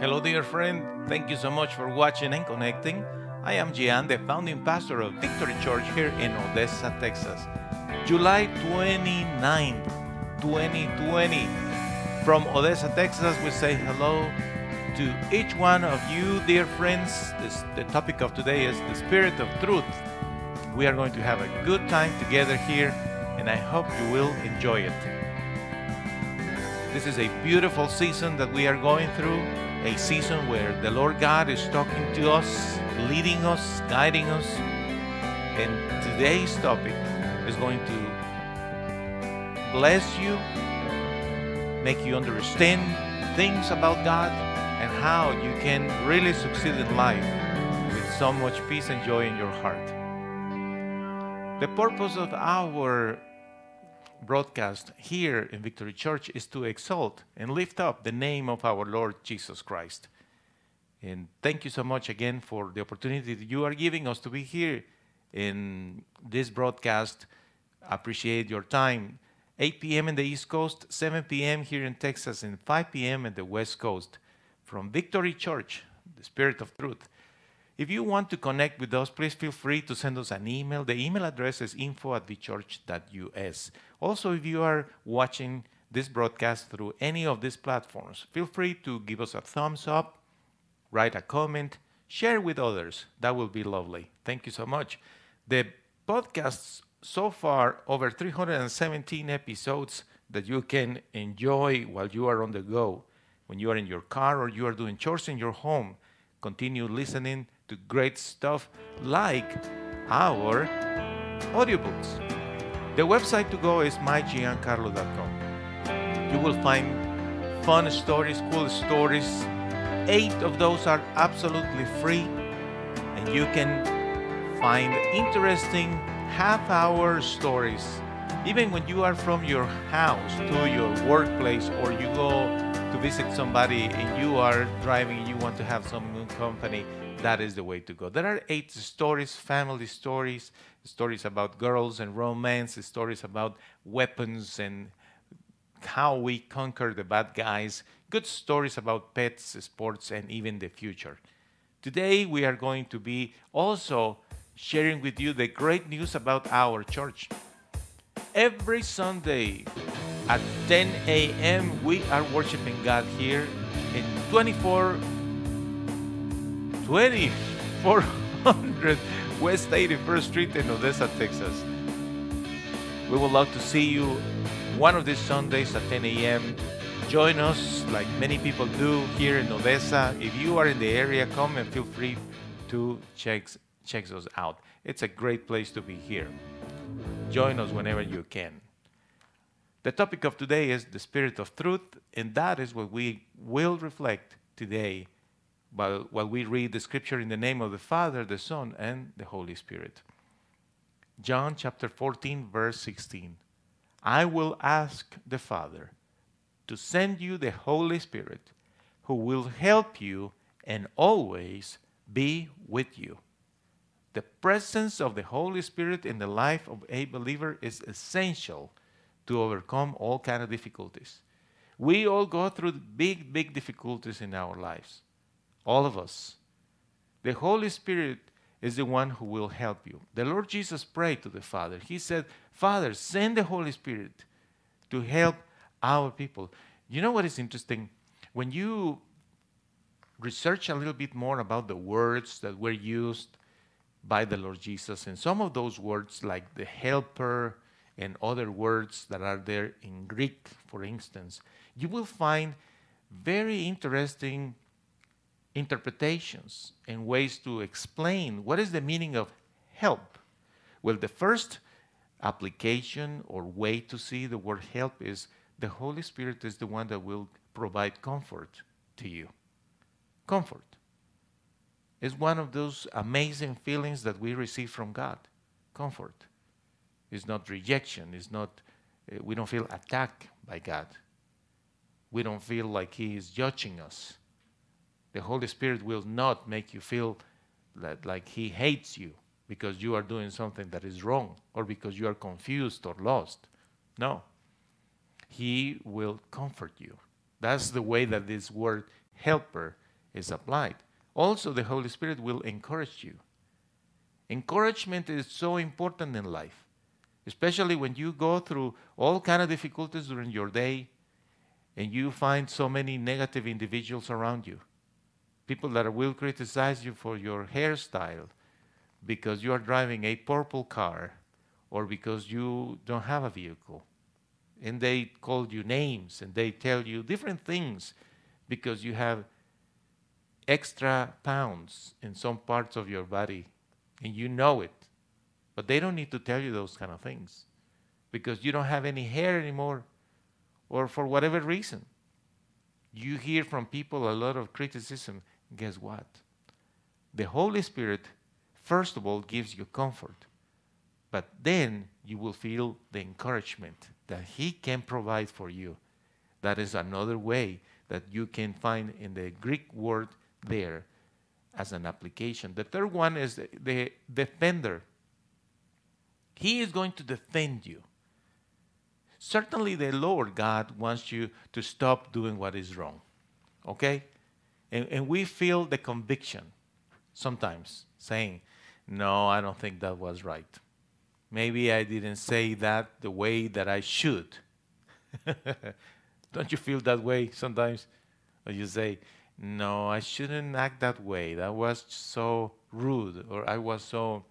Hello, dear friend. Thank you so much for watching and connecting. I am Gian, the founding pastor of Victory Church here in Odessa, Texas. July 29th, 2020. From Odessa, Texas, we say hello to each one of you, dear friends. This, the topic of today is the Spirit of Truth. We are going to have a good time together here, and I hope you will enjoy it. This is a beautiful season that we are going through, a season where the Lord God is talking to us, leading us, guiding us. And today's topic is going to bless you, make you understand things about God, and how you can really succeed in life with so much peace and joy in your heart. The purpose of our broadcast here in Victory Church is to exalt and lift up the name of our Lord Jesus Christ. And thank you so much again for the opportunity that you are giving us to be here in this broadcast. Appreciate your time. 8 p.m. in the East Coast, 7 p.m. here in Texas, and 5 p.m. in the West Coast. From Victory Church, the Spirit of Truth. If you want to connect with us, please feel free to send us an email. The email address is info at vchurch.us. Also, if you are watching this broadcast through any of these platforms, feel free to give us a thumbs up, write a comment, share with others. That will be lovely. Thank you so much. The podcasts so far, over 317 episodes that you can enjoy while you are on the go. When you are in your car or you are doing chores in your home, continue listening to great stuff like our audiobooks. The website to go is mygiancarlo.com. You will find fun stories, cool stories. Eight of those are absolutely free, and you can find interesting half hour stories. Even when you are from your house to your workplace, or you go to visit somebody and you are driving you want to have some company, that is the way to go. There are eight stories, family stories, stories about girls and romance, stories about weapons and how we conquer the bad guys, good stories about pets, sports, and even the future. Today, we are going to be also sharing with you the great news about our church. Every Sunday at 10 a.m., we are worshiping God here in 24 2400 West 81st Street in Odessa, Texas. We would love to see you one of these Sundays at 10 a.m. Join us like many people do here in Odessa. If you are in the area, come and feel free to check, check us out. It's a great place to be here. Join us whenever you can. The topic of today is the Spirit of Truth, and that is what we will reflect today while, while we read the scripture in the name of the Father, the Son, and the Holy Spirit. John chapter 14, verse 16. I will ask the Father to send you the Holy Spirit, who will help you and always be with you. The presence of the Holy Spirit in the life of a believer is essential to overcome all kind of difficulties. We all go through big, big difficulties in our lives. All of us. The Holy Spirit is the one who will help you. The Lord Jesus prayed to the Father. He said, Father, send the Holy Spirit to help our people. You know what is interesting? When you research a little bit more about the words that were used by the Lord Jesus, and some of those words, like the helper and other words that are there in Greek, for instance, you will find very interesting interpretations and ways to explain what is the meaning of help. Well, the first application or way to see the word help is the Holy Spirit is the one that will provide comfort to you. Comfort is one of those amazing feelings that we receive from God. Comfort is not rejection, is not uh, we don't feel attacked by God. We don't feel like he is judging us the Holy Spirit will not make you feel that, like He hates you because you are doing something that is wrong or because you are confused or lost. No. He will comfort you. That's the way that this word helper is applied. Also, the Holy Spirit will encourage you. Encouragement is so important in life, especially when you go through all kind of difficulties during your day and you find so many negative individuals around you. People that will criticize you for your hairstyle because you are driving a purple car or because you don't have a vehicle. And they call you names and they tell you different things because you have extra pounds in some parts of your body and you know it. But they don't need to tell you those kind of things because you don't have any hair anymore or for whatever reason. You hear from people a lot of criticism. Guess what? The Holy Spirit, first of all, gives you comfort, but then you will feel the encouragement that He can provide for you. That is another way that you can find in the Greek word there as an application. The third one is the, the defender. He is going to defend you. Certainly, the Lord God wants you to stop doing what is wrong. Okay? And, and we feel the conviction sometimes saying, No, I don't think that was right. Maybe I didn't say that the way that I should. don't you feel that way sometimes? Or you say, no, I shouldn't act that way. That was so rude, or I was so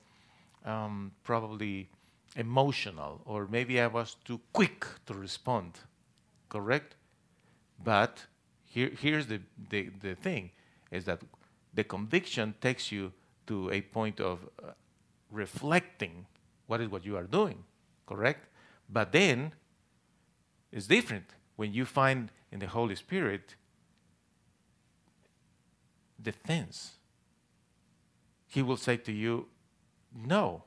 um, probably emotional, or maybe I was too quick to respond. Correct? But here, here's the, the, the thing is that the conviction takes you to a point of uh, reflecting what is what you are doing. Correct? But then it's different when you find in the Holy Spirit defense. He will say to you, No,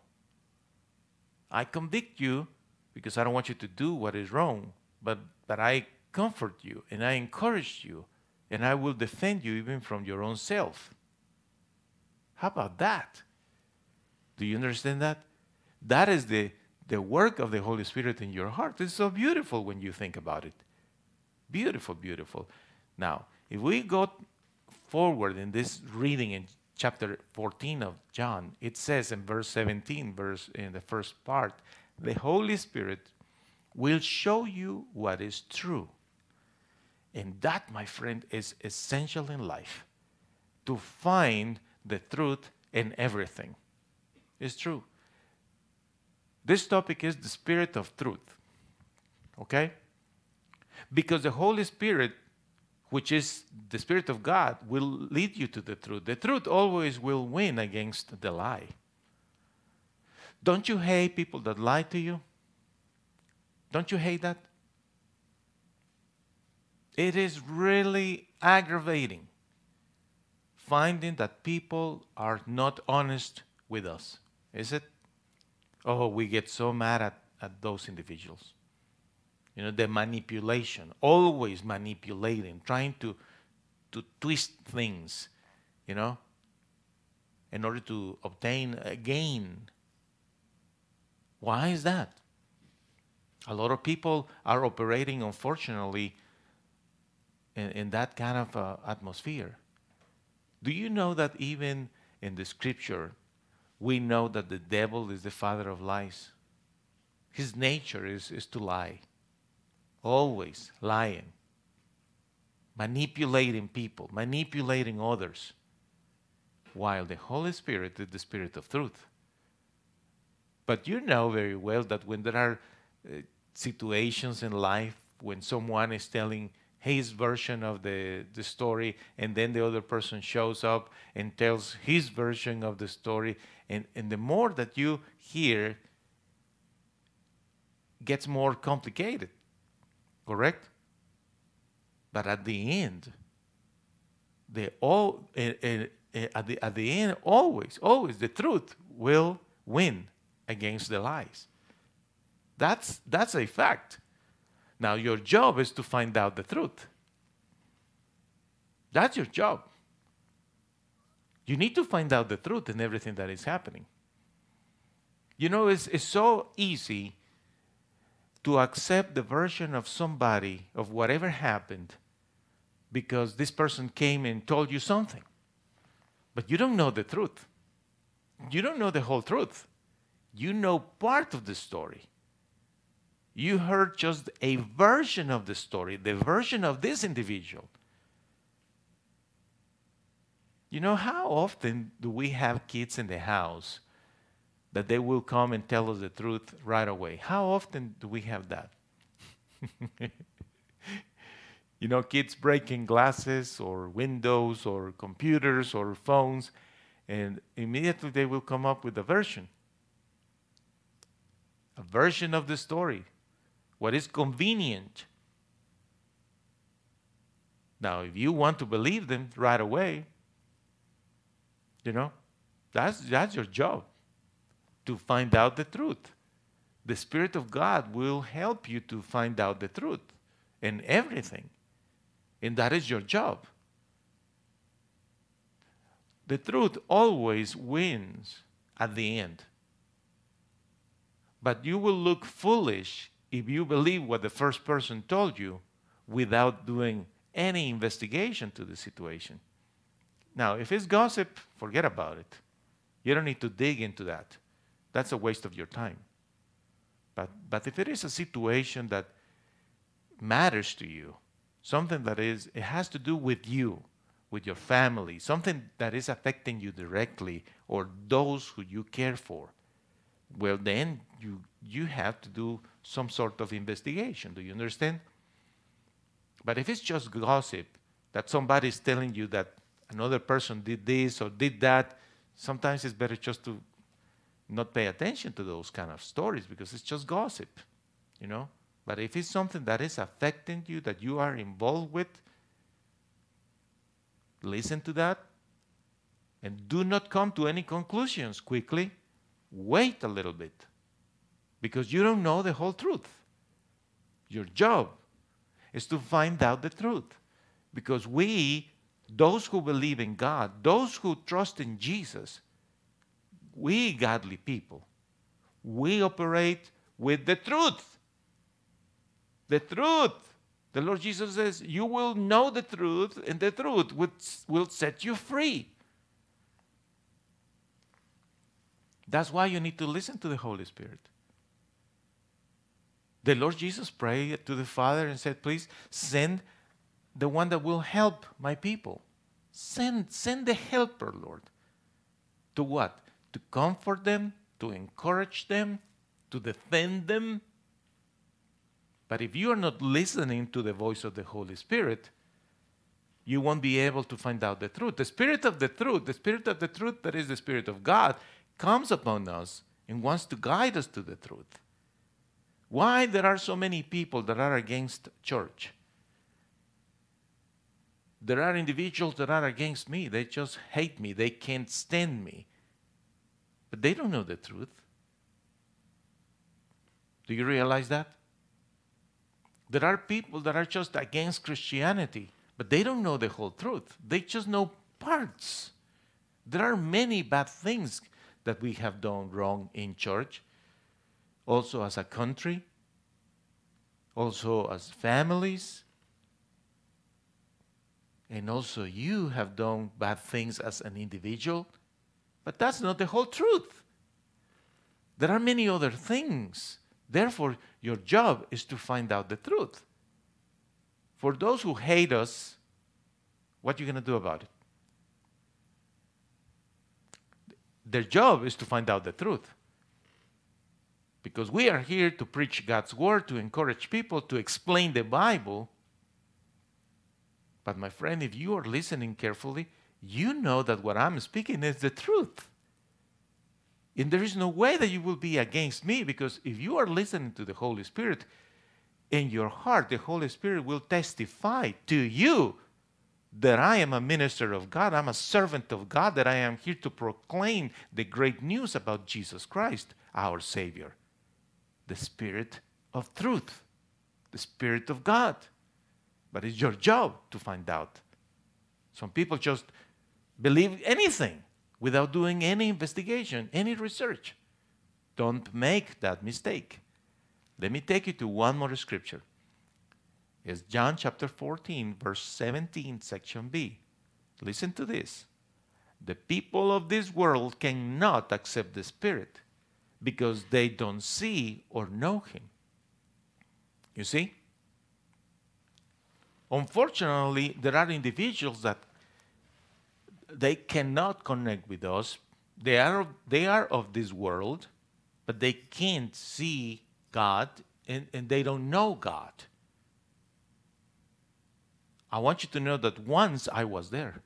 I convict you because I don't want you to do what is wrong, but, but I comfort you and I encourage you and I will defend you even from your own self. How about that? Do you understand that? That is the, the work of the Holy Spirit in your heart. It's so beautiful when you think about it. Beautiful, beautiful. Now, if we go forward in this reading in chapter 14 of John, it says in verse 17, verse in the first part, the Holy Spirit will show you what is true. And that, my friend, is essential in life to find the truth in everything. It's true. This topic is the spirit of truth. Okay? Because the Holy Spirit which is the Spirit of God, will lead you to the truth. The truth always will win against the lie. Don't you hate people that lie to you? Don't you hate that? It is really aggravating finding that people are not honest with us, is it? Oh, we get so mad at, at those individuals. You know, the manipulation, always manipulating, trying to, to twist things, you know, in order to obtain a gain. Why is that? A lot of people are operating, unfortunately, in, in that kind of uh, atmosphere. Do you know that even in the scripture, we know that the devil is the father of lies? His nature is, is to lie always lying, manipulating people, manipulating others, while the Holy Spirit is the Spirit of truth. But you know very well that when there are uh, situations in life when someone is telling his version of the, the story and then the other person shows up and tells his version of the story and, and the more that you hear gets more complicated Correct? But at the end, the all uh, uh, at the at the end, always, always the truth will win against the lies. That's that's a fact. Now your job is to find out the truth. That's your job. You need to find out the truth in everything that is happening. You know, it's, it's so easy to accept the version of somebody of whatever happened because this person came and told you something. But you don't know the truth. You don't know the whole truth. You know part of the story. You heard just a version of the story, the version of this individual. You know, how often do we have kids in the house that they will come and tell us the truth right away? How often do we have that? you know, kids breaking glasses or windows or computers or phones, and immediately they will come up with a version. A version of the story. What is convenient. Now, if you want to believe them right away, you know, that's, that's your job to find out the truth. The Spirit of God will help you to find out the truth in everything. And that is your job. The truth always wins at the end. But you will look foolish if you believe what the first person told you without doing any investigation to the situation. Now, if it's gossip, forget about it. You don't need to dig into that. That's a waste of your time. But, but if it is a situation that matters to you, something that is, it has to do with you, with your family, something that is affecting you directly or those who you care for, well, then you, you have to do some sort of investigation. Do you understand? But if it's just gossip, that somebody is telling you that another person did this or did that, sometimes it's better just to not pay attention to those kind of stories because it's just gossip, you know? But if it's something that is affecting you, that you are involved with, listen to that and do not come to any conclusions quickly. Wait a little bit because you don't know the whole truth. Your job is to find out the truth because we, those who believe in God, those who trust in Jesus, we godly people, we operate with the truth the truth. The Lord Jesus says, You will know the truth, and the truth will set you free. That's why you need to listen to the Holy Spirit. The Lord Jesus prayed to the Father and said, Please send the one that will help my people. Send, send the helper, Lord. To what? To comfort them, to encourage them, to defend them, but if you are not listening to the voice of the Holy Spirit, you won't be able to find out the truth. The Spirit of the truth, the Spirit of the truth that is the Spirit of God, comes upon us and wants to guide us to the truth. Why there are so many people that are against church? There are individuals that are against me. They just hate me. They can't stand me. But they don't know the truth. Do you realize that? There are people that are just against Christianity, but they don't know the whole truth. They just know parts. There are many bad things that we have done wrong in church, also as a country, also as families. And also, you have done bad things as an individual, but that's not the whole truth. There are many other things Therefore, your job is to find out the truth. For those who hate us, what are you going to do about it? Their job is to find out the truth. Because we are here to preach God's word, to encourage people, to explain the Bible. But, my friend, if you are listening carefully, you know that what I'm speaking is the truth. And there is no way that you will be against me because if you are listening to the Holy Spirit in your heart, the Holy Spirit will testify to you that I am a minister of God, I'm a servant of God, that I am here to proclaim the great news about Jesus Christ, our Savior, the Spirit of truth, the Spirit of God. But it's your job to find out. Some people just believe anything without doing any investigation, any research. Don't make that mistake. Let me take you to one more scripture. Is John chapter 14, verse 17, section B. Listen to this. The people of this world cannot accept the Spirit because they don't see or know Him. You see? Unfortunately, there are individuals that they cannot connect with us. They are, they are of this world, but they can't see God and, and they don't know God. I want you to know that once I was there.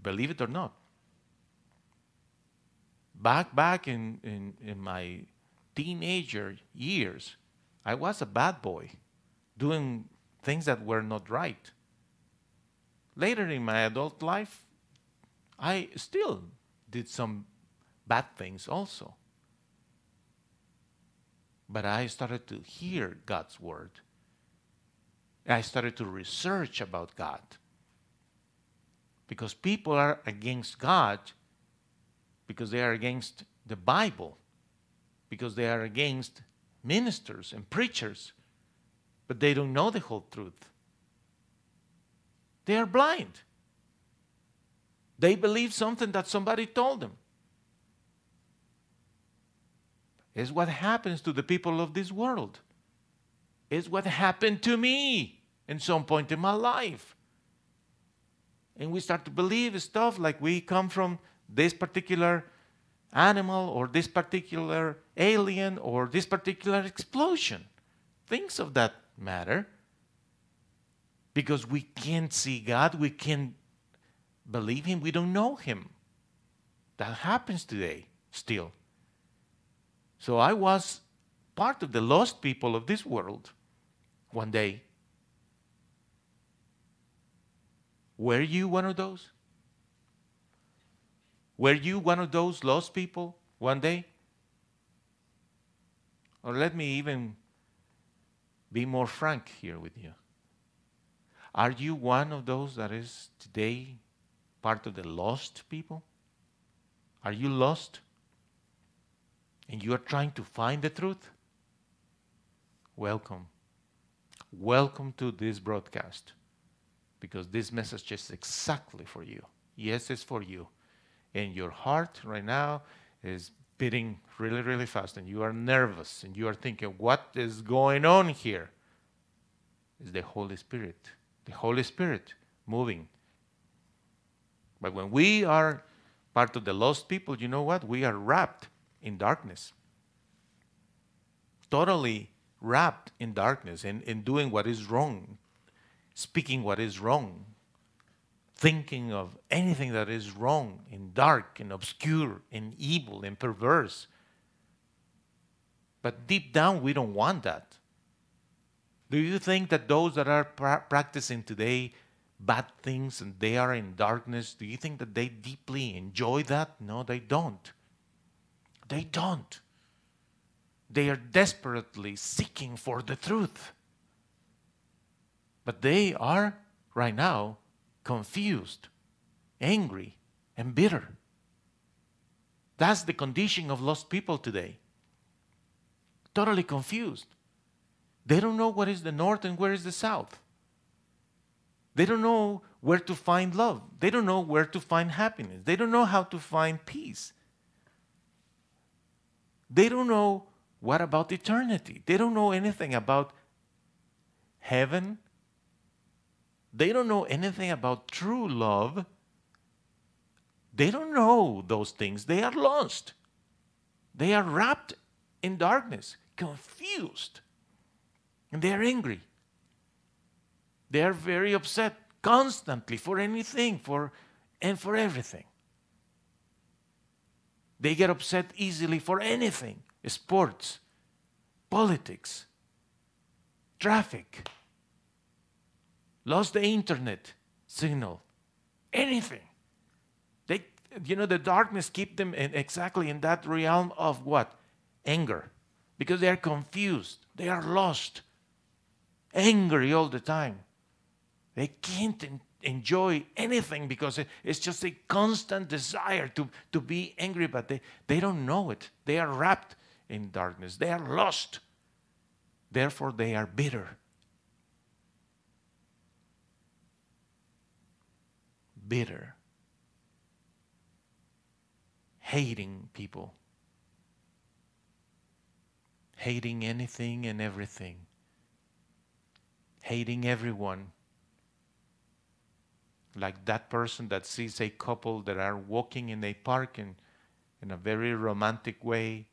Believe it or not. Back back in, in, in my teenager years, I was a bad boy doing things that were not right. Later in my adult life, I still did some bad things also. But I started to hear God's word. I started to research about God. Because people are against God because they are against the Bible, because they are against ministers and preachers, but they don't know the whole truth. They are blind. They believe something that somebody told them. Is what happens to the people of this world. It's what happened to me in some point in my life. And we start to believe stuff like we come from this particular animal or this particular alien or this particular explosion. Things of that matter because we can't see God, we can't believe Him, we don't know Him. That happens today still. So I was part of the lost people of this world one day. Were you one of those? Were you one of those lost people one day? Or let me even be more frank here with you. Are you one of those that is today part of the lost people? Are you lost? And you are trying to find the truth? Welcome. Welcome to this broadcast because this message is exactly for you. Yes, it's for you. And your heart right now is beating really, really fast, and you are nervous, and you are thinking, What is going on here? It's the Holy Spirit the Holy Spirit moving. But when we are part of the lost people, you know what? We are wrapped in darkness. Totally wrapped in darkness and, and doing what is wrong, speaking what is wrong, thinking of anything that is wrong and dark and obscure and evil and perverse. But deep down, we don't want that. Do you think that those that are pra- practicing today bad things and they are in darkness, do you think that they deeply enjoy that? No, they don't. They don't. They are desperately seeking for the truth. But they are, right now, confused, angry, and bitter. That's the condition of lost people today. Totally confused. They don't know what is the north and where is the south. They don't know where to find love. They don't know where to find happiness. They don't know how to find peace. They don't know what about eternity. They don't know anything about heaven. They don't know anything about true love. They don't know those things. They are lost. They are wrapped in darkness, confused. And they are angry. They are very upset constantly for anything, for and for everything. They get upset easily for anything sports, politics, traffic, lost the internet signal, anything. They, you know, the darkness keep them in exactly in that realm of what? Anger. Because they are confused, they are lost angry all the time. They can't en- enjoy anything because it, it's just a constant desire to, to be angry, but they, they don't know it. They are wrapped in darkness. They are lost. Therefore, they are bitter. Bitter. Hating people. Hating anything and everything. Hating everyone like that person that sees a couple that are walking in a park in, in a very romantic way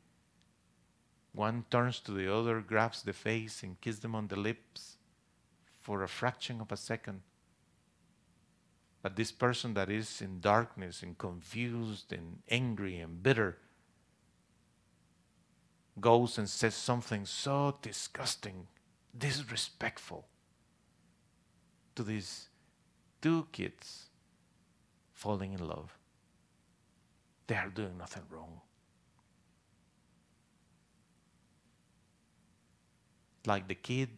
one turns to the other, grabs the face, and kisses them on the lips for a fraction of a second. But this person that is in darkness and confused and angry and bitter goes and says something so disgusting, disrespectful to these two kids falling in love. They are doing nothing wrong. Like the kid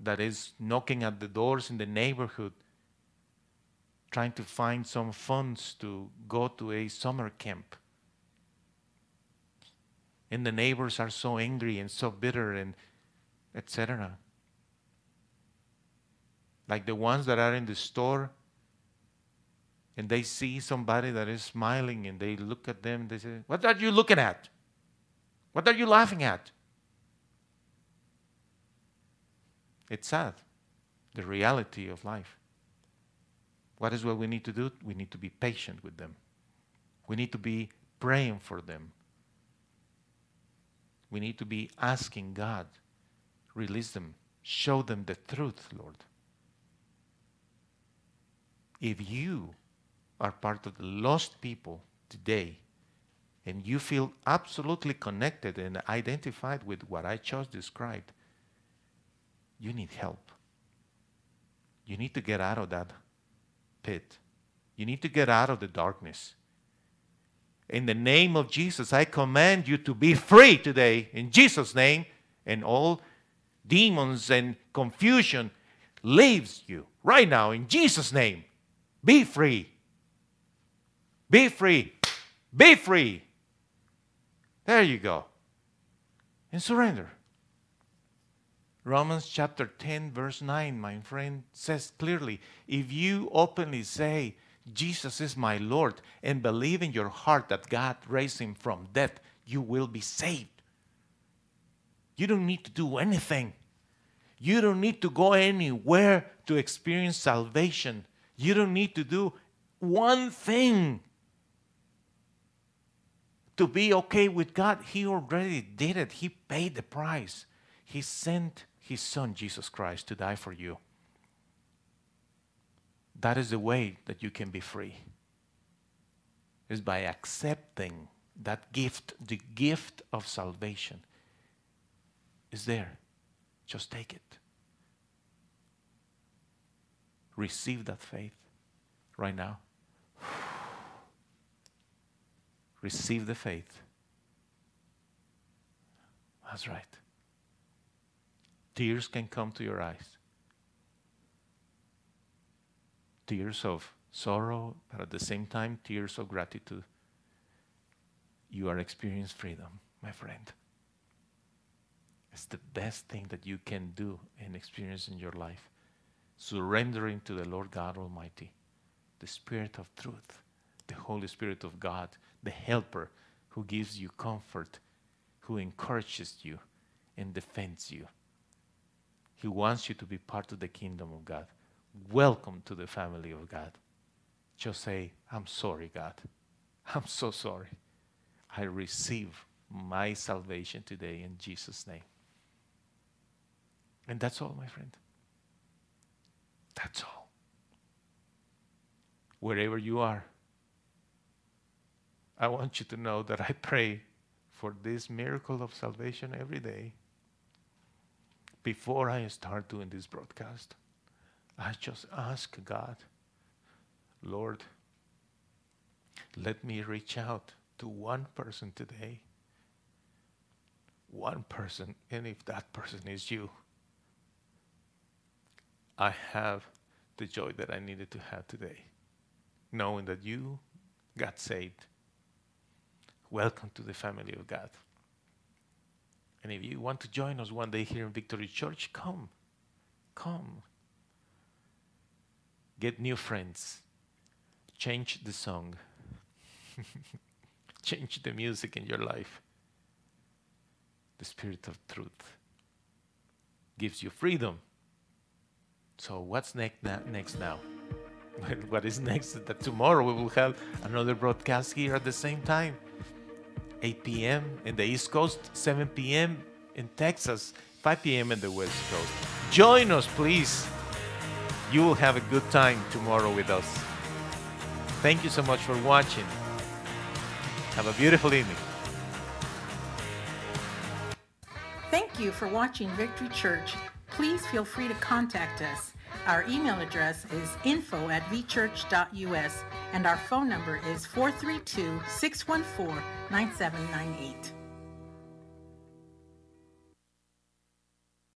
that is knocking at the doors in the neighborhood trying to find some funds to go to a summer camp. And the neighbors are so angry and so bitter and etc. Like the ones that are in the store and they see somebody that is smiling and they look at them, they say, What are you looking at? What are you laughing at? It's sad, the reality of life. What is what we need to do? We need to be patient with them. We need to be praying for them. We need to be asking God, release them, show them the truth, Lord. If you are part of the lost people today and you feel absolutely connected and identified with what I just described, you need help. You need to get out of that pit. You need to get out of the darkness. In the name of Jesus, I command you to be free today, in Jesus' name, and all demons and confusion leaves you right now, in Jesus' name. Be free. Be free. Be free. There you go. And surrender. Romans chapter 10, verse 9, my friend, says clearly if you openly say, Jesus is my Lord, and believe in your heart that God raised him from death, you will be saved. You don't need to do anything. You don't need to go anywhere to experience salvation. You don't need to do one thing to be okay with God. He already did it, He paid the price. He sent his son, Jesus Christ, to die for you. That is the way that you can be free. Is by accepting that gift, the gift of salvation is there. Just take it. Receive that faith right now. Receive the faith. That's right tears can come to your eyes. Tears of sorrow, but at the same time, tears of gratitude. You are experiencing freedom, my friend. It's the best thing that you can do and experience in your life. Surrendering to the Lord God Almighty, the Spirit of truth, the Holy Spirit of God, the helper who gives you comfort, who encourages you and defends you. He wants you to be part of the kingdom of God. Welcome to the family of God. Just say, I'm sorry, God. I'm so sorry. I receive my salvation today in Jesus' name. And that's all, my friend. That's all. Wherever you are, I want you to know that I pray for this miracle of salvation every day before I start doing this broadcast, I just ask God, Lord, let me reach out to one person today. One person, and if that person is you, I have the joy that I needed to have today, knowing that you got saved. Welcome to the family of God. And if you want to join us one day here in Victory Church, come. Come. Get new friends. change the song, change the music in your life. The Spirit of truth gives you freedom. So, what's next, next now? what is next that tomorrow we will have another broadcast here at the same time 8 p.m. in the East Coast, 7 p.m. in Texas, 5 p.m. in the West Coast. Join us, please. You will have a good time tomorrow with us. Thank you so much for watching. Have a beautiful evening. Thank you for watching Victory Church. Please feel free to contact us. Our email address is info at vchurch.us and our phone number is 432 614 9798.